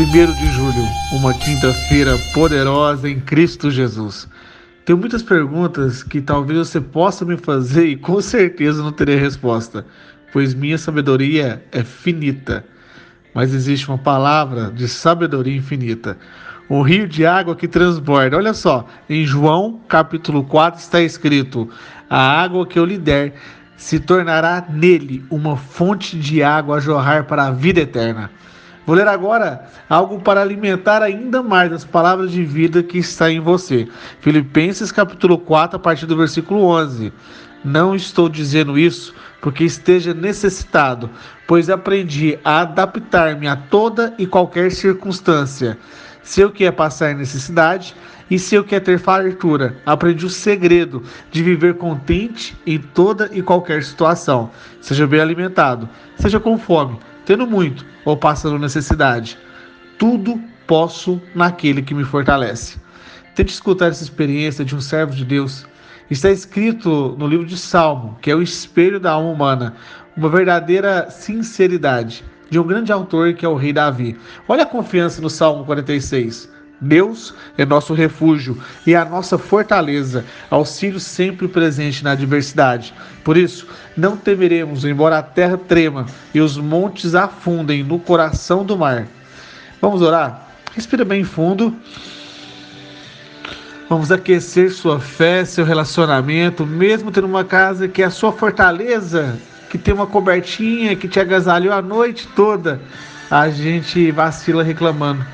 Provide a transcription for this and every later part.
Primeiro de julho, uma quinta-feira poderosa em Cristo Jesus. Tenho muitas perguntas que talvez você possa me fazer e com certeza não terei resposta, pois minha sabedoria é finita. Mas existe uma palavra de sabedoria infinita. Um rio de água que transborda. Olha só, em João capítulo 4 está escrito: A água que eu lhe der se tornará nele uma fonte de água a jorrar para a vida eterna. Vou ler agora algo para alimentar ainda mais as palavras de vida que está em você. Filipenses capítulo 4, a partir do versículo 11. Não estou dizendo isso porque esteja necessitado, pois aprendi a adaptar-me a toda e qualquer circunstância. Se eu quer passar necessidade e se eu quer ter fartura, aprendi o segredo de viver contente em toda e qualquer situação. Seja bem alimentado, seja com fome tendo muito ou passando necessidade. Tudo posso naquele que me fortalece. Tente escutar essa experiência de um servo de Deus. Está escrito no livro de Salmo, que é o espelho da alma humana, uma verdadeira sinceridade de um grande autor que é o rei Davi. Olha a confiança no Salmo 46. Deus é nosso refúgio e a nossa fortaleza, auxílio sempre presente na adversidade. Por isso, não temeremos, embora a terra trema e os montes afundem no coração do mar. Vamos orar? Respira bem fundo. Vamos aquecer sua fé, seu relacionamento, mesmo tendo uma casa que é a sua fortaleza, que tem uma cobertinha que te agasalhou a noite toda. A gente vacila reclamando.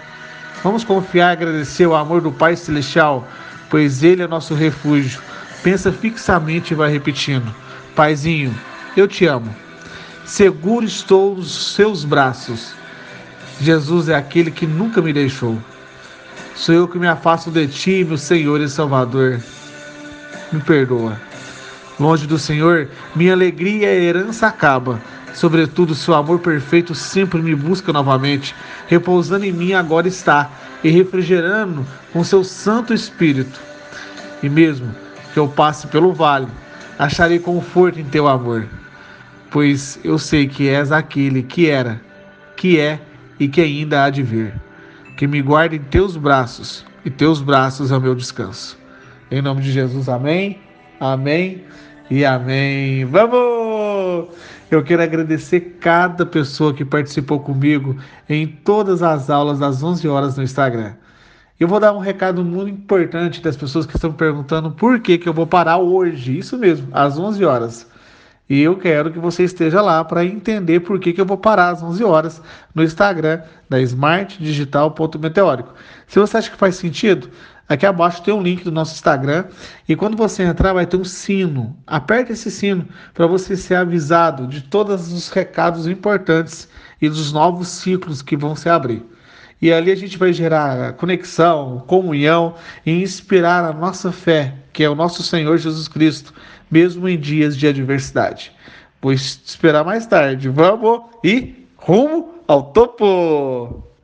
Vamos confiar e agradecer o amor do Pai Celestial, pois Ele é nosso refúgio. Pensa fixamente e vai repetindo: Paizinho, eu te amo. Seguro estou nos seus braços. Jesus é aquele que nunca me deixou. Sou eu que me afasto de ti, meu Senhor e Salvador. Me perdoa. Longe do Senhor, minha alegria e herança acaba. Sobretudo, seu amor perfeito sempre me busca novamente. Repousando em mim agora está e refrigerando com seu Santo Espírito. E mesmo que eu passe pelo vale, acharei conforto em teu amor, pois eu sei que és aquele que era, que é e que ainda há de vir. Que me guarde em teus braços, e teus braços é o meu descanso. Em nome de Jesus, amém, amém e amém. Vamos! Eu quero agradecer cada pessoa que participou comigo em todas as aulas das 11 horas no Instagram. Eu vou dar um recado muito importante das pessoas que estão perguntando por que, que eu vou parar hoje. Isso mesmo, às 11 horas. E eu quero que você esteja lá para entender por que, que eu vou parar às 11 horas no Instagram da smartdigital.meteórico. Se você acha que faz sentido, Aqui abaixo tem um link do nosso Instagram e quando você entrar vai ter um sino. Aperte esse sino para você ser avisado de todos os recados importantes e dos novos ciclos que vão se abrir. E ali a gente vai gerar conexão, comunhão e inspirar a nossa fé, que é o nosso Senhor Jesus Cristo, mesmo em dias de adversidade. Vou esperar mais tarde. Vamos e rumo ao topo!